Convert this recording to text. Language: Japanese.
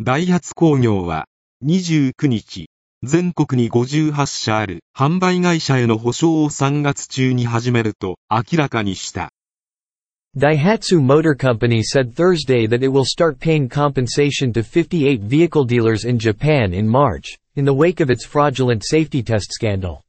ダイハツ工業は29日、全国に58社ある販売会社への保証を3月中に始めると明らかにした。Daihatsu Motor Company said Thursday that it will start paying compensation to 58 vehicle dealers in Japan in March, in the wake of its fraudulent safety test scandal.